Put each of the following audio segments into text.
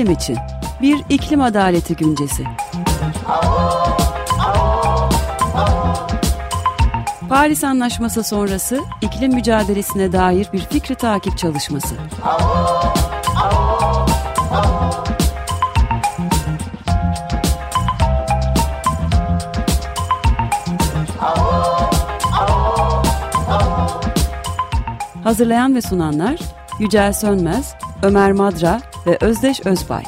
iklim için bir iklim adaleti güncesi. Paris Anlaşması sonrası iklim mücadelesine dair bir fikri takip çalışması. Hazırlayan ve sunanlar Yücel Sönmez, Ömer Madra ve Özdeş Özbay.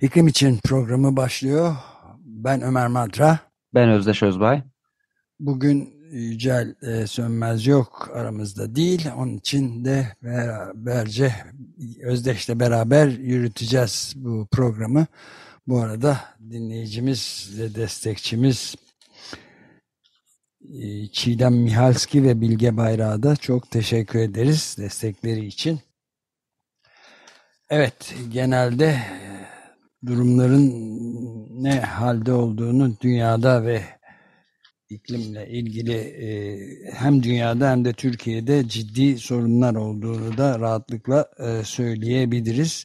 İklim için programı başlıyor. Ben Ömer Madra. Ben Özdeş Özbay. Bugün Yücel e, Sönmez yok aramızda değil. Onun için de beraberce Özdeş'le beraber yürüteceğiz bu programı. Bu arada dinleyicimiz ve destekçimiz e, Çiğdem Mihalski ve Bilge Bayrak'a da çok teşekkür ederiz destekleri için. Evet, genelde durumların ne halde olduğunu dünyada ve iklimle ilgili e, hem dünyada hem de Türkiye'de ciddi sorunlar olduğunu da rahatlıkla e, söyleyebiliriz.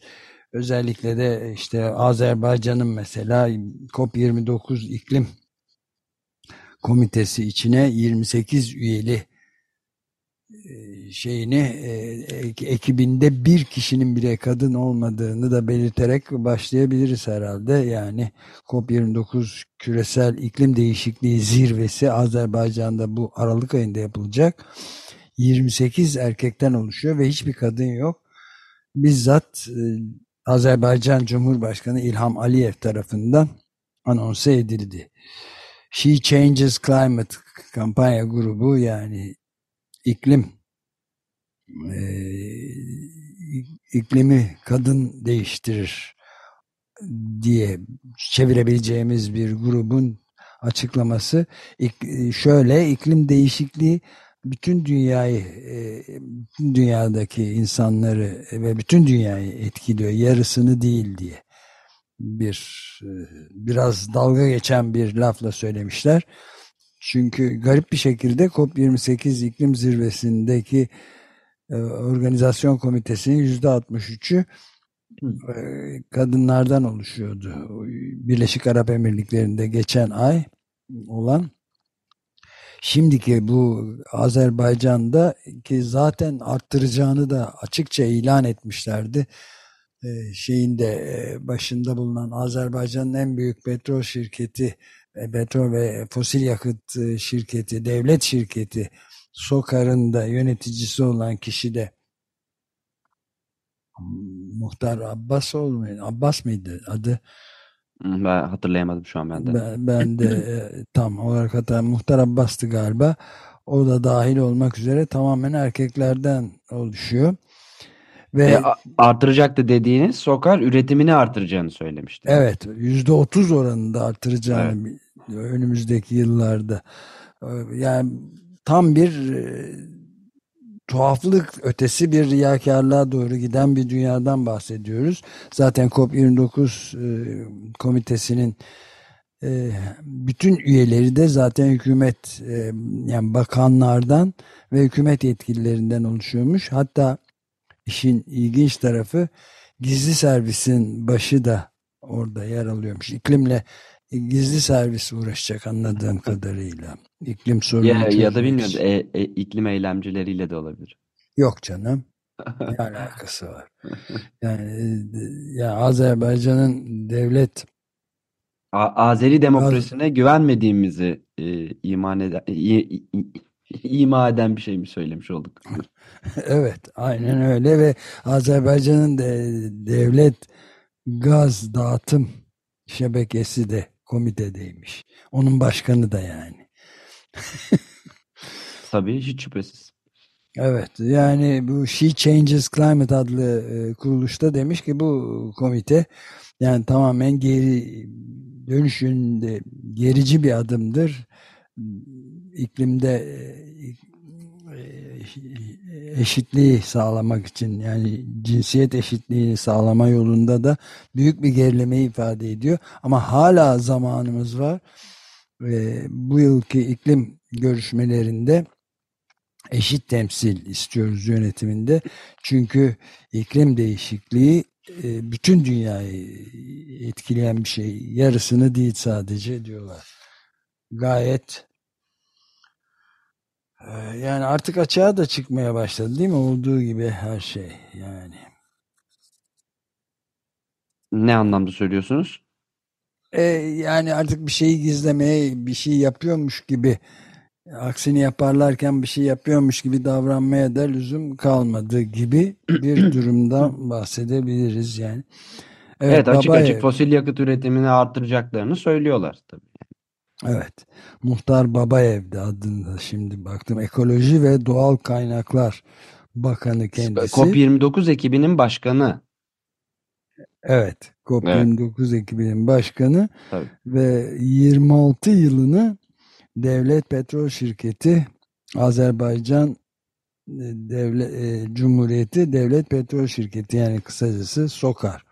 Özellikle de işte Azerbaycan'ın mesela COP29 iklim komitesi içine 28 üyeli şeyini ekibinde bir kişinin bile kadın olmadığını da belirterek başlayabiliriz herhalde. Yani COP29 küresel iklim değişikliği zirvesi Azerbaycan'da bu Aralık ayında yapılacak. 28 erkekten oluşuyor ve hiçbir kadın yok. Bizzat Azerbaycan Cumhurbaşkanı İlham Aliyev tarafından anonse edildi. She Changes Climate kampanya grubu yani iklim e, iklimi kadın değiştirir diye çevirebileceğimiz bir grubun açıklaması şöyle iklim değişikliği bütün dünyayı bütün dünyadaki insanları ve bütün dünyayı etkiliyor yarısını değil diye bir biraz dalga geçen bir lafla söylemişler. Çünkü garip bir şekilde COP28 iklim zirvesindeki e, organizasyon komitesinin yüzde 63'ü e, kadınlardan oluşuyordu. Birleşik Arap Emirlikleri'nde geçen ay olan şimdiki bu Azerbaycan'da ki zaten arttıracağını da açıkça ilan etmişlerdi. E, şeyinde e, başında bulunan Azerbaycan'ın en büyük petrol şirketi petrol ve fosil yakıt e, şirketi, devlet şirketi Sokar'ın da yöneticisi olan kişi de Muhtar Abbas olmuyor. Abbas mıydı adı? Ben hatırlayamadım şu an ben de. Ben, ben de e, tam olarak hata Muhtar Abbas'tı galiba. O da dahil olmak üzere tamamen erkeklerden oluşuyor. Ve e, artıracaktı dediğiniz Sokar üretimini artıracağını söylemişti. Evet, yüzde otuz oranında artıracağını evet önümüzdeki yıllarda. Ee, yani tam bir e, tuhaflık ötesi bir riyakarlığa doğru giden bir dünyadan bahsediyoruz. Zaten COP29 e, komitesinin bütün üyeleri de zaten hükümet yani bakanlardan ve hükümet yetkililerinden oluşuyormuş. Hatta işin ilginç tarafı gizli servisin başı da orada yer alıyormuş. İklimle gizli servis uğraşacak anladığım kadarıyla. İklim sorunu ya, ya da bilmiyorum e, e, iklim eylemcileriyle de olabilir. Yok canım. Ne alakası var? Yani, e, yani Azerbaycan'ın devlet A Azeri demokrasisine Az güvenmediğimizi e, iman eden i, ima eden bir şey mi söylemiş olduk? evet, aynen öyle ve Azerbaycan'ın de, devlet gaz dağıtım şebekesi de komitedeymiş. Onun başkanı da yani. Tabii hiç şüphesiz. Evet yani bu She Changes Climate adlı e, kuruluşta demiş ki bu komite yani tamamen geri dönüş yönünde gerici bir adımdır. İklimde e, eşitliği sağlamak için yani cinsiyet eşitliğini sağlama yolunda da büyük bir gerilemeyi ifade ediyor. Ama hala zamanımız var. Ve bu yılki iklim görüşmelerinde eşit temsil istiyoruz yönetiminde. Çünkü iklim değişikliği e, bütün dünyayı etkileyen bir şey. Yarısını değil sadece diyorlar. Gayet e, yani artık açığa da çıkmaya başladı değil mi? Olduğu gibi her şey yani. Ne anlamda söylüyorsunuz? E, yani artık bir şeyi gizlemeye, bir şey yapıyormuş gibi aksini yaparlarken bir şey yapıyormuş gibi davranmaya da lüzum kalmadı gibi bir durumdan bahsedebiliriz yani. Evet, evet açık açık fosil yakıt üretimini arttıracaklarını söylüyorlar tabii. Evet. Muhtar Babayev'de adında şimdi baktım. Ekoloji ve Doğal Kaynaklar Bakanı kendisi. COP29 ekibinin başkanı. Evet. COP29 evet. ekibinin başkanı. Tabii. Ve 26 yılını Devlet Petrol Şirketi Azerbaycan e, Devlet e, Cumhuriyeti Devlet Petrol Şirketi yani kısacası SOKAR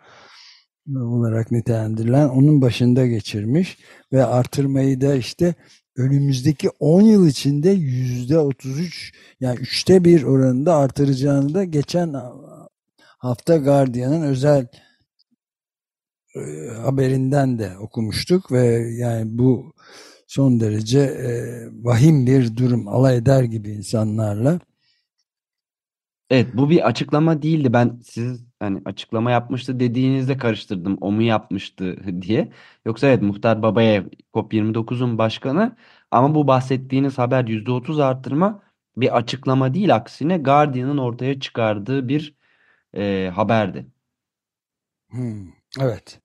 olarak nitelendirilen onun başında geçirmiş ve artırmayı da işte önümüzdeki 10 yıl içinde yüzde 33 yani üçte bir oranında artıracağını da geçen hafta Guardian'ın özel e, haberinden de okumuştuk ve yani bu son derece e, vahim bir durum alay eder gibi insanlarla. Evet bu bir açıklama değildi. Ben siz hani açıklama yapmıştı dediğinizde karıştırdım. O mu yapmıştı diye. Yoksa evet Muhtar Babayev COP29'un başkanı ama bu bahsettiğiniz haber %30 arttırma bir açıklama değil aksine Guardian'ın ortaya çıkardığı bir e, haberdi. Hmm, evet.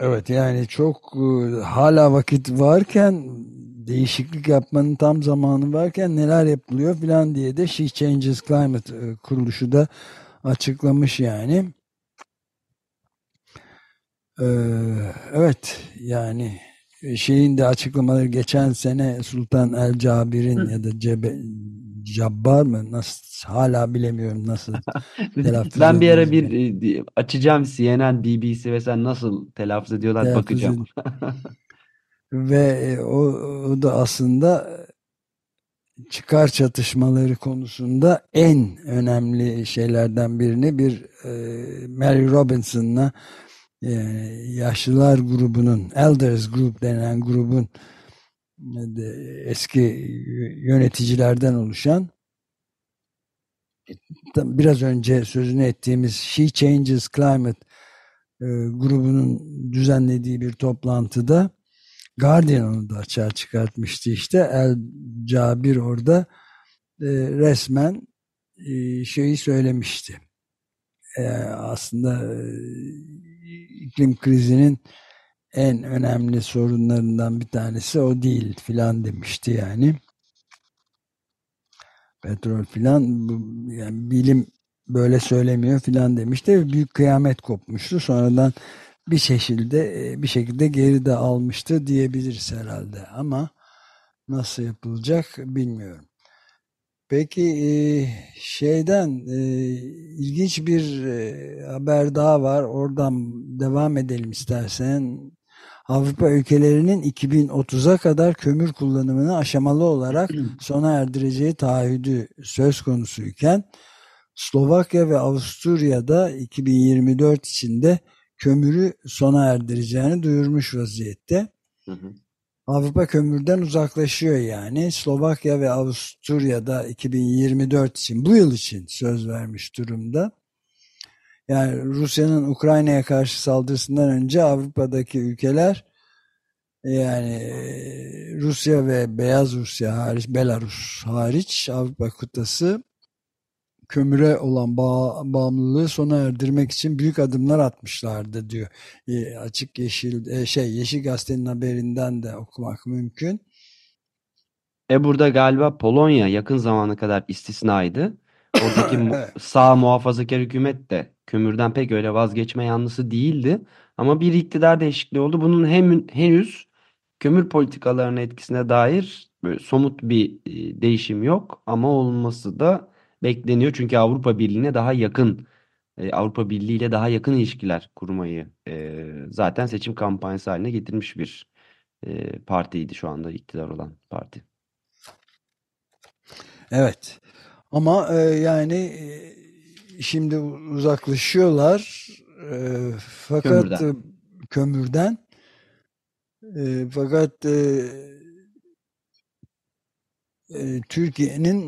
Evet yani çok e, hala vakit varken değişiklik yapmanın tam zamanı varken neler yapılıyor filan diye de She Changes Climate e, kuruluşu da açıklamış yani. Ee, evet yani şeyin de açıklamaları geçen sene Sultan El Cabir'in ya da Cebe, Cabbar mı nasıl hala bilemiyorum nasıl telaffuz Ben bir ara bir e, açacağım CNN, BBC ve sen nasıl telaffuz ediyorlar telaffuz bakacağım. ve e, o, o da aslında çıkar çatışmaları konusunda en önemli şeylerden birini bir e, Mary Robinson'la e, yaşlılar grubunun Elders Group denen grubun e, eski yöneticilerden oluşan biraz önce sözünü ettiğimiz She Changes Climate e, grubunun düzenlediği bir toplantıda Guardian onu da açığa çıkartmıştı işte El Cabir orada e, resmen e, şeyi söylemişti. E, aslında e, iklim krizinin en önemli sorunlarından bir tanesi o değil filan demişti yani. Petrol filan yani bilim böyle söylemiyor filan demişti. Büyük kıyamet kopmuştu. Sonradan bir şekilde bir şekilde geri de almıştı diyebiliriz herhalde ama nasıl yapılacak bilmiyorum. Peki şeyden ilginç bir haber daha var. Oradan devam edelim istersen. Avrupa ülkelerinin 2030'a kadar kömür kullanımını aşamalı olarak sona erdireceği taahhüdü söz konusuyken Slovakya ve Avusturya'da 2024 içinde kömürü sona erdireceğini duyurmuş vaziyette. Hı hı. Avrupa kömürden uzaklaşıyor yani. Slovakya ve Avusturya'da 2024 için bu yıl için söz vermiş durumda. Yani Rusya'nın Ukrayna'ya karşı saldırısından önce Avrupa'daki ülkeler yani Rusya ve Beyaz Rusya hariç, Belarus hariç Avrupa kıtası kömüre olan bağ, bağımlılığı sona erdirmek için büyük adımlar atmışlardı diyor. E, açık Yeşil e, şey Yeşil Gazete'nin haberinden de okumak mümkün. E burada galiba Polonya yakın zamana kadar istisnaydı. Oradaki evet. sağ muhafazakar hükümet de kömürden pek öyle vazgeçme yanlısı değildi. Ama bir iktidar değişikliği oldu. Bunun hem henüz kömür politikalarının etkisine dair böyle somut bir e, değişim yok ama olması da bekleniyor. Çünkü Avrupa Birliği'ne daha yakın e, Avrupa Birliği ile daha yakın ilişkiler kurmayı e, zaten seçim kampanyası haline getirmiş bir e, partiydi şu anda iktidar olan parti. Evet. Ama e, yani e, şimdi uzaklaşıyorlar e, fakat kömürden, e, kömürden e, fakat e, e, Türkiye'nin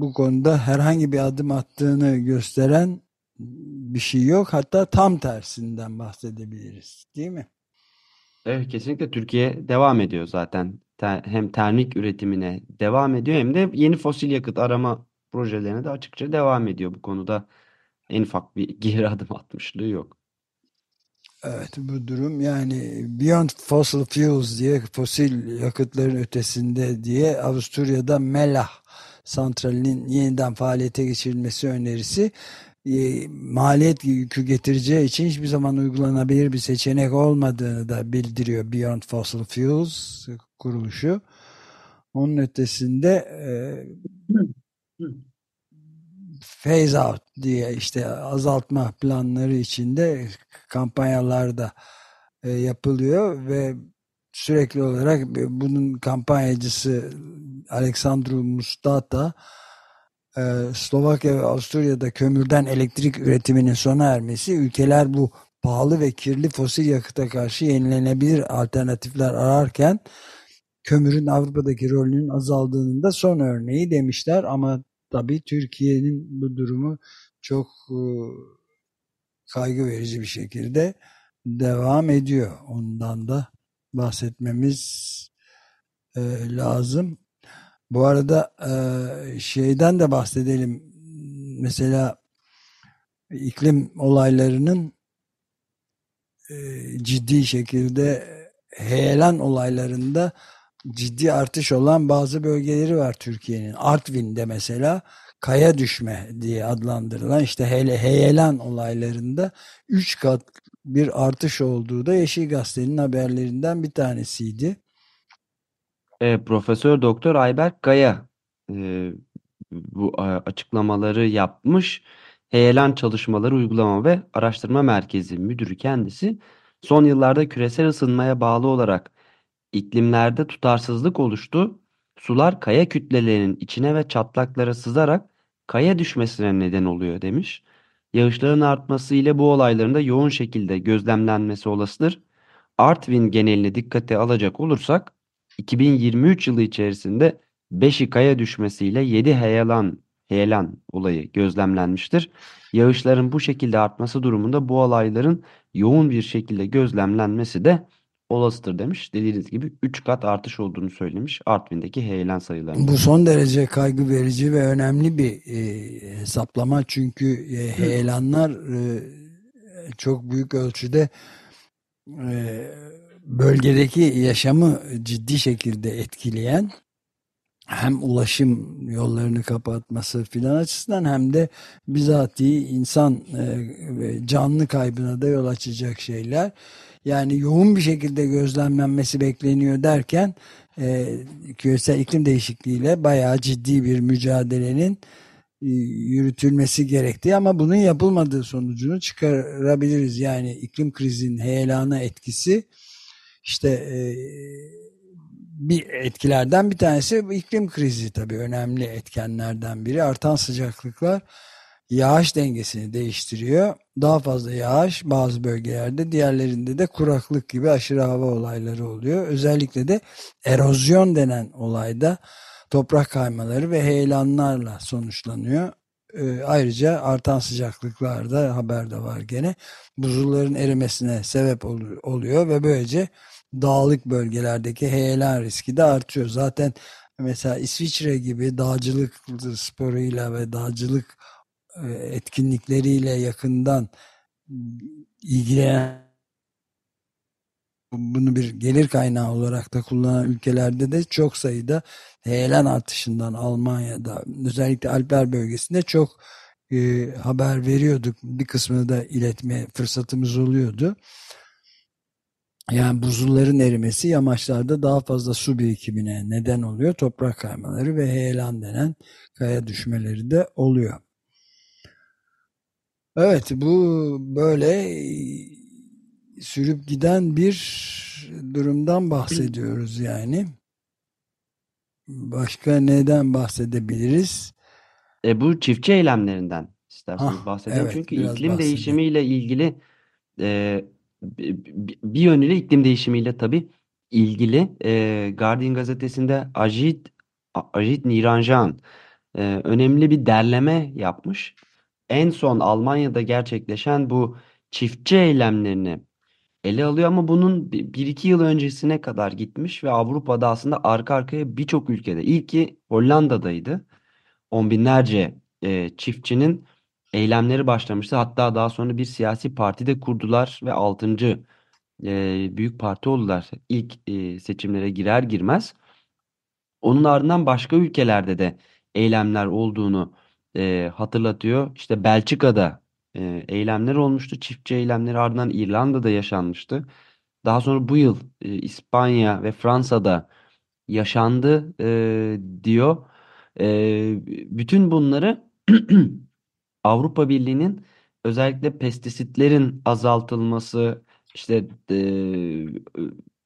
bu konuda herhangi bir adım attığını gösteren bir şey yok. Hatta tam tersinden bahsedebiliriz. Değil mi? Evet kesinlikle Türkiye devam ediyor zaten. Hem termik üretimine devam ediyor hem de yeni fosil yakıt arama projelerine de açıkça devam ediyor. Bu konuda en ufak bir geri adım atmışlığı yok. Evet bu durum yani Beyond Fossil Fuels diye fosil yakıtların ötesinde diye Avusturya'da Melah santralinin yeniden faaliyete geçirilmesi önerisi e, maliyet yükü getireceği için hiçbir zaman uygulanabilir bir seçenek olmadığını da bildiriyor Beyond Fossil Fuels kuruluşu. Onun ötesinde e, phase out diye işte azaltma planları içinde kampanyalarda e, yapılıyor ve sürekli olarak bunun kampanyacısı Aleksandru Mustata e, Slovakya ve Avusturya'da kömürden elektrik üretiminin sona ermesi ülkeler bu pahalı ve kirli fosil yakıta karşı yenilenebilir alternatifler ararken kömürün Avrupa'daki rolünün azaldığının da son örneği demişler. Ama tabii Türkiye'nin bu durumu çok e, kaygı verici bir şekilde devam ediyor. Ondan da bahsetmemiz e, lazım. Bu arada e, şeyden de bahsedelim. Mesela iklim olaylarının ciddi şekilde heyelan olaylarında ciddi artış olan bazı bölgeleri var Türkiye'nin. Artvin'de mesela kaya düşme diye adlandırılan işte hele heyelan olaylarında 3 kat bir artış olduğu da Yeşil Gazete'nin haberlerinden bir tanesiydi. E, Profesör Doktor Ayberk Gaya e, bu açıklamaları yapmış. Heyelan Çalışmaları Uygulama ve Araştırma Merkezi Müdürü kendisi son yıllarda küresel ısınmaya bağlı olarak iklimlerde tutarsızlık oluştu. Sular kaya kütlelerinin içine ve çatlaklara sızarak kaya düşmesine neden oluyor demiş. Yağışların artması ile bu olayların da yoğun şekilde gözlemlenmesi olasıdır. Artvin genelini dikkate alacak olursak 2023 yılı içerisinde 5'i kaya düşmesiyle 7 heyelan, heyelan olayı gözlemlenmiştir. Yağışların bu şekilde artması durumunda bu olayların yoğun bir şekilde gözlemlenmesi de olasıdır demiş. Dediğiniz gibi 3 kat artış olduğunu söylemiş Artvin'deki heyelan sayılarında. Bu son derece kaygı verici ve önemli bir e, hesaplama çünkü e, heyelanlar e, çok büyük ölçüde e, bölgedeki yaşamı ciddi şekilde etkileyen hem ulaşım yollarını kapatması filan açısından hem de bizatihi insan e, canlı kaybına da yol açacak şeyler. Yani yoğun bir şekilde gözlemlenmesi bekleniyor derken e, küresel iklim değişikliğiyle bayağı ciddi bir mücadelenin e, yürütülmesi gerektiği ama bunun yapılmadığı sonucunu çıkarabiliriz. Yani iklim krizinin heyelana etkisi işte e, bir etkilerden bir tanesi iklim krizi tabii önemli etkenlerden biri. Artan sıcaklıklar yağış dengesini değiştiriyor. Daha fazla yağış bazı bölgelerde diğerlerinde de kuraklık gibi aşırı hava olayları oluyor. Özellikle de erozyon denen olayda toprak kaymaları ve heyelanlarla sonuçlanıyor. Ee, ayrıca artan sıcaklıklarda haberde var gene buzulların erimesine sebep oluyor ve böylece dağlık bölgelerdeki heyelan riski de artıyor. Zaten mesela İsviçre gibi dağcılık sporuyla ve dağcılık e, etkinlikleriyle yakından ilgilenen bunu bir gelir kaynağı olarak da kullanan ülkelerde de çok sayıda heyelan artışından Almanya'da özellikle Alper bölgesinde çok e, haber veriyorduk. Bir kısmını da iletme fırsatımız oluyordu. Yani buzulların erimesi yamaçlarda daha fazla su birikimine neden oluyor. Toprak kaymaları ve heyelan denen kaya düşmeleri de oluyor. Evet bu böyle sürüp giden bir durumdan bahsediyoruz yani. Başka neden bahsedebiliriz? E, bu çiftçi eylemlerinden isterseniz Ah, bahsedelim. evet Çünkü iklim bahsedelim. değişimiyle ilgili e, bi- bir yönüyle iklim değişimiyle tabii ilgili e, Guardian gazetesinde Ajit Ajit Niranjan e, önemli bir derleme yapmış. En son Almanya'da gerçekleşen bu çiftçi eylemlerini ele alıyor ama bunun bi- bir iki yıl öncesine kadar gitmiş ve Avrupa'da aslında arka arkaya birçok ülkede. İlki Hollanda'daydı. On binlerce e, çiftçinin eylemleri başlamıştı. Hatta daha sonra bir siyasi parti de kurdular ve 6. e, büyük parti oldular ilk e, seçimlere girer girmez. Onun ardından başka ülkelerde de eylemler olduğunu e, hatırlatıyor. İşte Belçika'da e, eylemler olmuştu. Çiftçi eylemleri ardından İrlanda'da yaşanmıştı. Daha sonra bu yıl e, İspanya ve Fransa'da yaşandı e, diyor. E, bütün bunları Avrupa Birliği'nin özellikle pestisitlerin azaltılması işte e,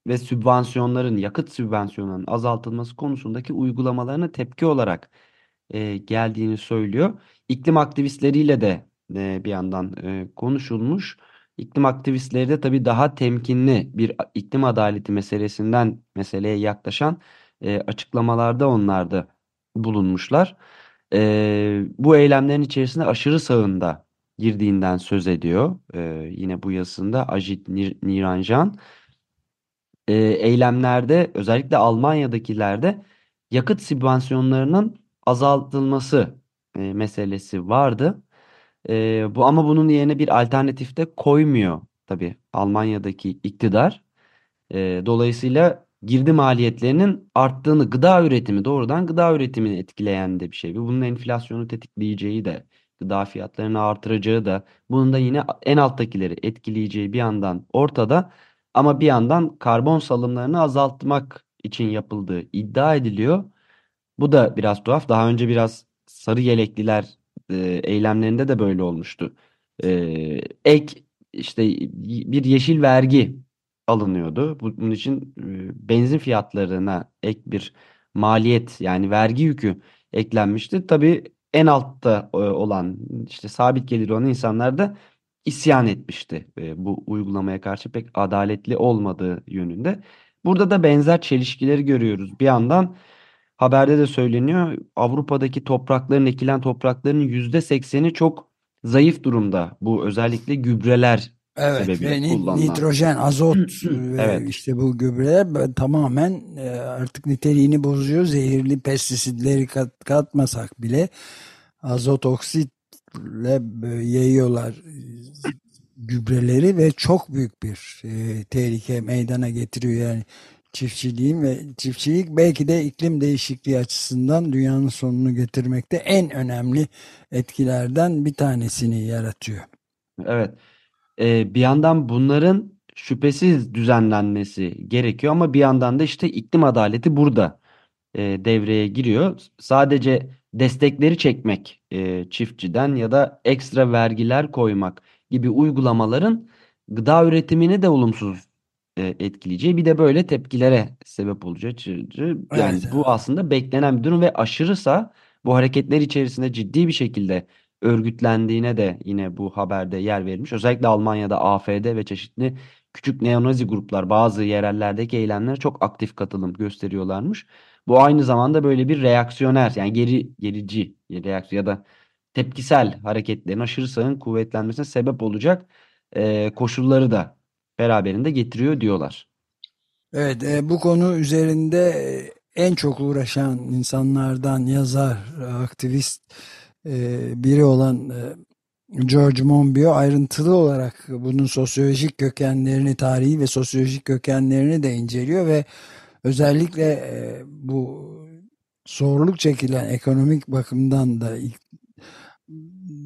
ve sübvansiyonların yakıt sübvansiyonlarının azaltılması konusundaki uygulamalarına tepki olarak e, geldiğini söylüyor. İklim aktivistleriyle de e, bir yandan e, konuşulmuş. İklim aktivistleri de tabii daha temkinli bir iklim adaleti meselesinden meseleye yaklaşan e, açıklamalarda onlar da bulunmuşlar. E, bu eylemlerin içerisinde aşırı sağında girdiğinden söz ediyor. E, yine bu yazısında Ajit Nir Niranjan. E, eylemlerde özellikle Almanya'dakilerde yakıt sübvansiyonlarının azaltılması e, meselesi vardı. E, bu ama bunun yerine bir alternatif de koymuyor tabii Almanya'daki iktidar. E, dolayısıyla girdi maliyetlerinin arttığını, gıda üretimi doğrudan gıda üretimini etkileyen de bir şey. Bunun enflasyonu tetikleyeceği de, gıda fiyatlarını artıracağı da, bunun da yine en alttakileri etkileyeceği bir yandan ortada. Ama bir yandan karbon salımlarını azaltmak için yapıldığı iddia ediliyor. Bu da biraz tuhaf. Daha önce biraz sarı yelekliler e, eylemlerinde de böyle olmuştu. E, ek işte bir yeşil vergi alınıyordu. Bunun için e, benzin fiyatlarına ek bir maliyet yani vergi yükü eklenmişti. Tabii en altta e, olan işte sabit geliri olan insanlar da isyan etmişti e, bu uygulamaya karşı pek adaletli olmadığı yönünde. Burada da benzer çelişkileri görüyoruz. Bir yandan haberde de söyleniyor Avrupa'daki toprakların ekilen toprakların yüzde sekseni çok zayıf durumda. Bu özellikle gübreler Evet sebebiyle ve kullanılan. nitrojen, azot ve Evet. işte bu gübreler böyle tamamen e, artık niteliğini bozuyor. Zehirli pestisitleri kat, katmasak bile azot oksitle böyle yayıyorlar e, gübreleri ve çok büyük bir e, tehlike meydana getiriyor yani çiftçiliğin ve çiftçilik belki de iklim değişikliği açısından dünyanın sonunu getirmekte en önemli etkilerden bir tanesini yaratıyor. Evet. Ee, bir yandan bunların şüphesiz düzenlenmesi gerekiyor ama bir yandan da işte iklim adaleti burada e, devreye giriyor. Sadece destekleri çekmek e, çiftçiden ya da ekstra vergiler koymak gibi uygulamaların gıda üretimini de olumsuz e, etkileyeceği bir de böyle tepkilere sebep olacağı yani Evet. bu aslında beklenen bir durum ve aşırısa bu hareketler içerisinde ciddi bir şekilde örgütlendiğine de yine bu haberde yer verilmiş. Özellikle Almanya'da AfD ve çeşitli küçük neonazi gruplar bazı yerellerdeki eylemlere çok aktif katılım gösteriyorlarmış. Bu aynı zamanda böyle bir reaksiyoner yani geri gerici reaksiyon ya da tepkisel hareketlerin aşırı sağın kuvvetlenmesine sebep olacak e, koşulları da beraberinde getiriyor diyorlar. Evet, e, bu konu üzerinde e, en çok uğraşan insanlardan yazar, aktivist e, biri olan e, George Monbiot ayrıntılı olarak bunun sosyolojik kökenlerini, tarihi ve sosyolojik kökenlerini de inceliyor ve özellikle e, bu zorluk çekilen ekonomik bakımdan da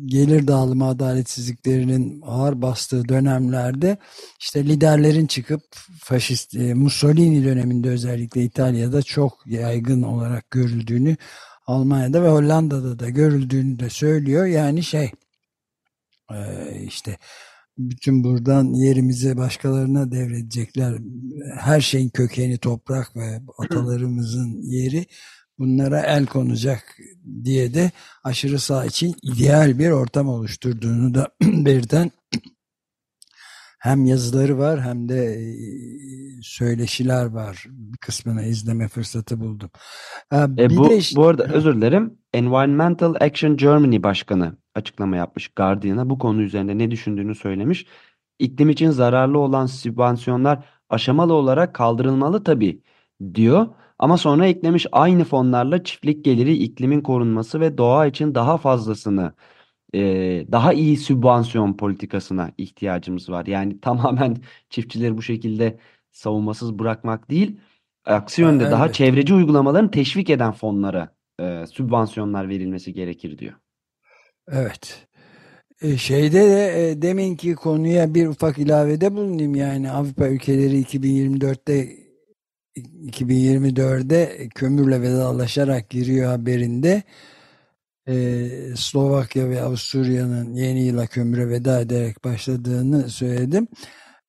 gelir dağılımı adaletsizliklerinin ağır bastığı dönemlerde işte liderlerin çıkıp faşist e, Mussolini döneminde özellikle İtalya'da çok yaygın olarak görüldüğünü Almanya'da ve Hollanda'da da görüldüğünü de söylüyor. Yani şey e, işte bütün buradan yerimizi başkalarına devredecekler. Her şeyin kökeni toprak ve atalarımızın yeri bunlara el konacak diye de aşırı sağ için ideal bir ortam oluşturduğunu da belirten hem yazıları var hem de e, söyleşiler var. Bir kısmını izleme fırsatı buldum. E, bu, işte... bu arada özür dilerim. Environmental Action Germany Başkanı açıklama yapmış Guardian'a. Bu konu üzerinde ne düşündüğünü söylemiş. İklim için zararlı olan sübvansiyonlar aşamalı olarak kaldırılmalı tabii diyor. Ama sonra eklemiş aynı fonlarla çiftlik geliri iklimin korunması ve doğa için daha fazlasını e, daha iyi sübvansiyon politikasına ihtiyacımız var. Yani tamamen çiftçileri bu şekilde savunmasız bırakmak değil, aksi yönde Evet. daha çevreci uygulamaların teşvik eden fonlara e, sübvansiyonlar verilmesi gerekir diyor. Evet. E, şeyde de e, deminki konuya bir ufak ilavede bulunayım yani Avrupa ülkeleri 2024'te 2024'de kömürle vedalaşarak giriyor haberinde. Ee, Slovakya ve Avusturya'nın yeni yıla kömüre veda ederek başladığını söyledim.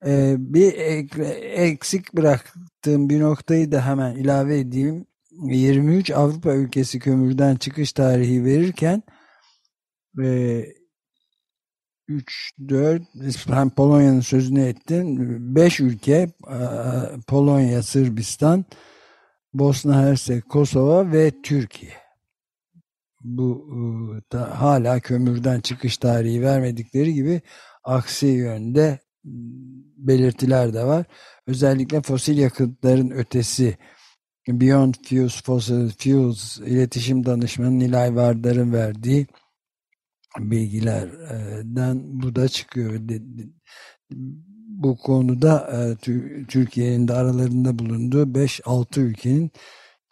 Ee, bir ek, eksik bıraktığım bir noktayı da hemen ilave edeyim. 23 Avrupa ülkesi kömürden çıkış tarihi verirken e, 3, 4, ben Polonya'nın sözünü ettin. 5 ülke, Polonya, Sırbistan, Bosna Hersek, Kosova ve Türkiye. Bu e, da hala kömürden çıkış tarihi vermedikleri gibi aksi yönde belirtiler de var. Özellikle fosil yakıtların ötesi Beyond Fuels Fossil Fuels iletişim danışmanı Nilay Vardar'ın verdiği bilgilerden bu da çıkıyor. Bu konuda e, Türkiye'nin de aralarında bulunduğu 5-6 ülkenin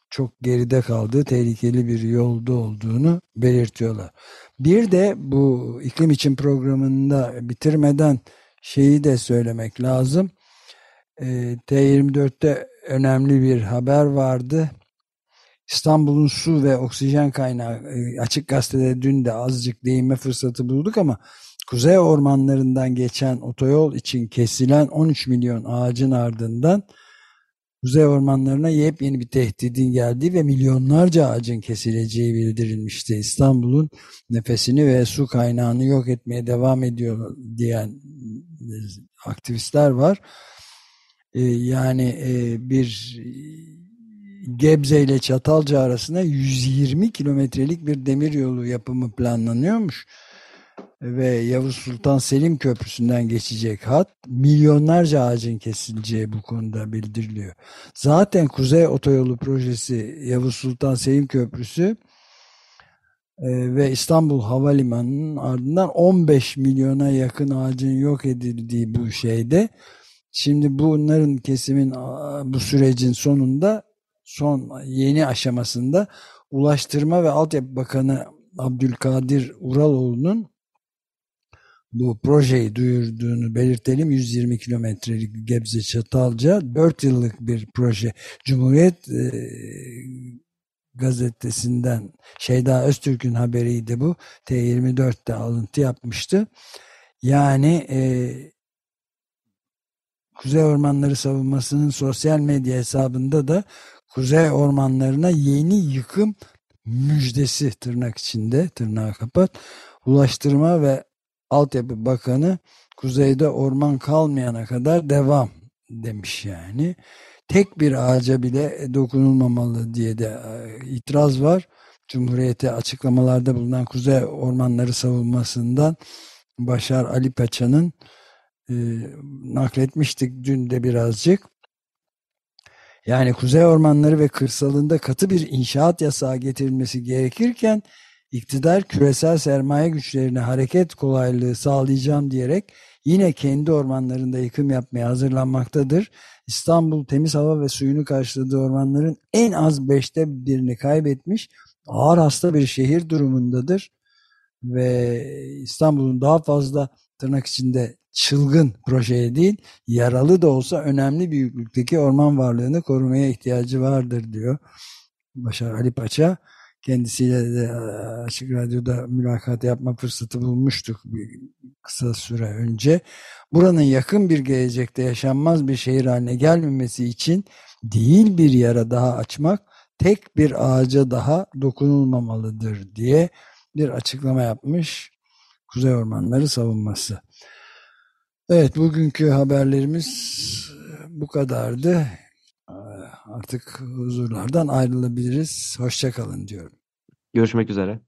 çok geride kaldığı tehlikeli bir yolda olduğunu belirtiyorlar. Bir de bu iklim için programında bitirmeden şeyi de söylemek lazım. E, T24'te önemli bir haber vardı. İstanbul'un su ve oksijen kaynağı e, açık gazetede dün de azıcık değinme fırsatı bulduk ama kuzey ormanlarından geçen otoyol için kesilen 13 milyon ağacın ardından kuzey ormanlarına yepyeni bir tehdidin geldiği ve milyonlarca ağacın kesileceği bildirilmişti. İstanbul'un nefesini ve su kaynağını yok etmeye devam ediyor diyen e, aktivistler var. E, yani bir Gebze ile Çatalca arasında 120 kilometrelik bir demir yolu yapımı planlanıyormuş. Ve Yavuz Sultan Selim Köprüsü'nden geçecek hat milyonlarca ağacın kesileceği bu konuda bildiriliyor. Zaten Kuzey Otoyolu projesi Yavuz Sultan Selim Köprüsü e, ve İstanbul Havalimanı'nın ardından 15 milyona yakın ağacın yok edildiği bu şeyde şimdi bunların kesimin bu sürecin sonunda son yeni aşamasında Ulaştırma ve Altyapı Bakanı Abdülkadir Uraloğlu'nun bu projeyi duyurduğunu belirtelim. 120 kilometrelik Gebze Çatalca 4 yıllık bir proje. Cumhuriyet e, gazetesinden Şeyda Öztürk'ün haberiydi bu. T24'te alıntı yapmıştı. Yani e, Kuzey Ormanları Savunması'nın sosyal medya hesabında da kuzey ormanlarına yeni yıkım müjdesi tırnak içinde tırnağı kapat. Ulaştırma ve Altyapı Bakanı kuzeyde orman kalmayana kadar devam demiş yani. Tek bir ağaca bile dokunulmamalı diye de e, itiraz var. Cumhuriyete açıklamalarda bulunan Kuzey Ormanları savunmasından Başar Ali Paça'nın e, nakletmiştik dün de birazcık. Yani kuzey ormanları ve kırsalında katı bir inşaat yasağı getirilmesi gerekirken iktidar küresel sermaye güçlerine hareket kolaylığı sağlayacağım diyerek yine kendi ormanlarında yıkım yapmaya hazırlanmaktadır. İstanbul temiz hava ve suyunu karşıladığı ormanların en az beşte birini kaybetmiş ağır hasta bir şehir durumundadır. ve İstanbul'un daha fazla tırnak içinde çılgın projeye değil, yaralı da olsa önemli büyüklükteki orman varlığını korumaya ihtiyacı vardır diyor. Başar Ali Paça kendisiyle de Açık Radyo'da mülakat yapma fırsatı bulmuştuk bir kısa süre önce. Buranın yakın bir gelecekte yaşanmaz bir şehir haline gelmemesi için değil bir yara daha açmak, tek bir ağaca daha dokunulmamalıdır diye bir açıklama yapmış Kuzey Ormanları savunması. Evet bugünkü haberlerimiz bu kadardı. Artık huzurlardan ayrılabiliriz. Hoşçakalın diyorum. Görüşmek üzere.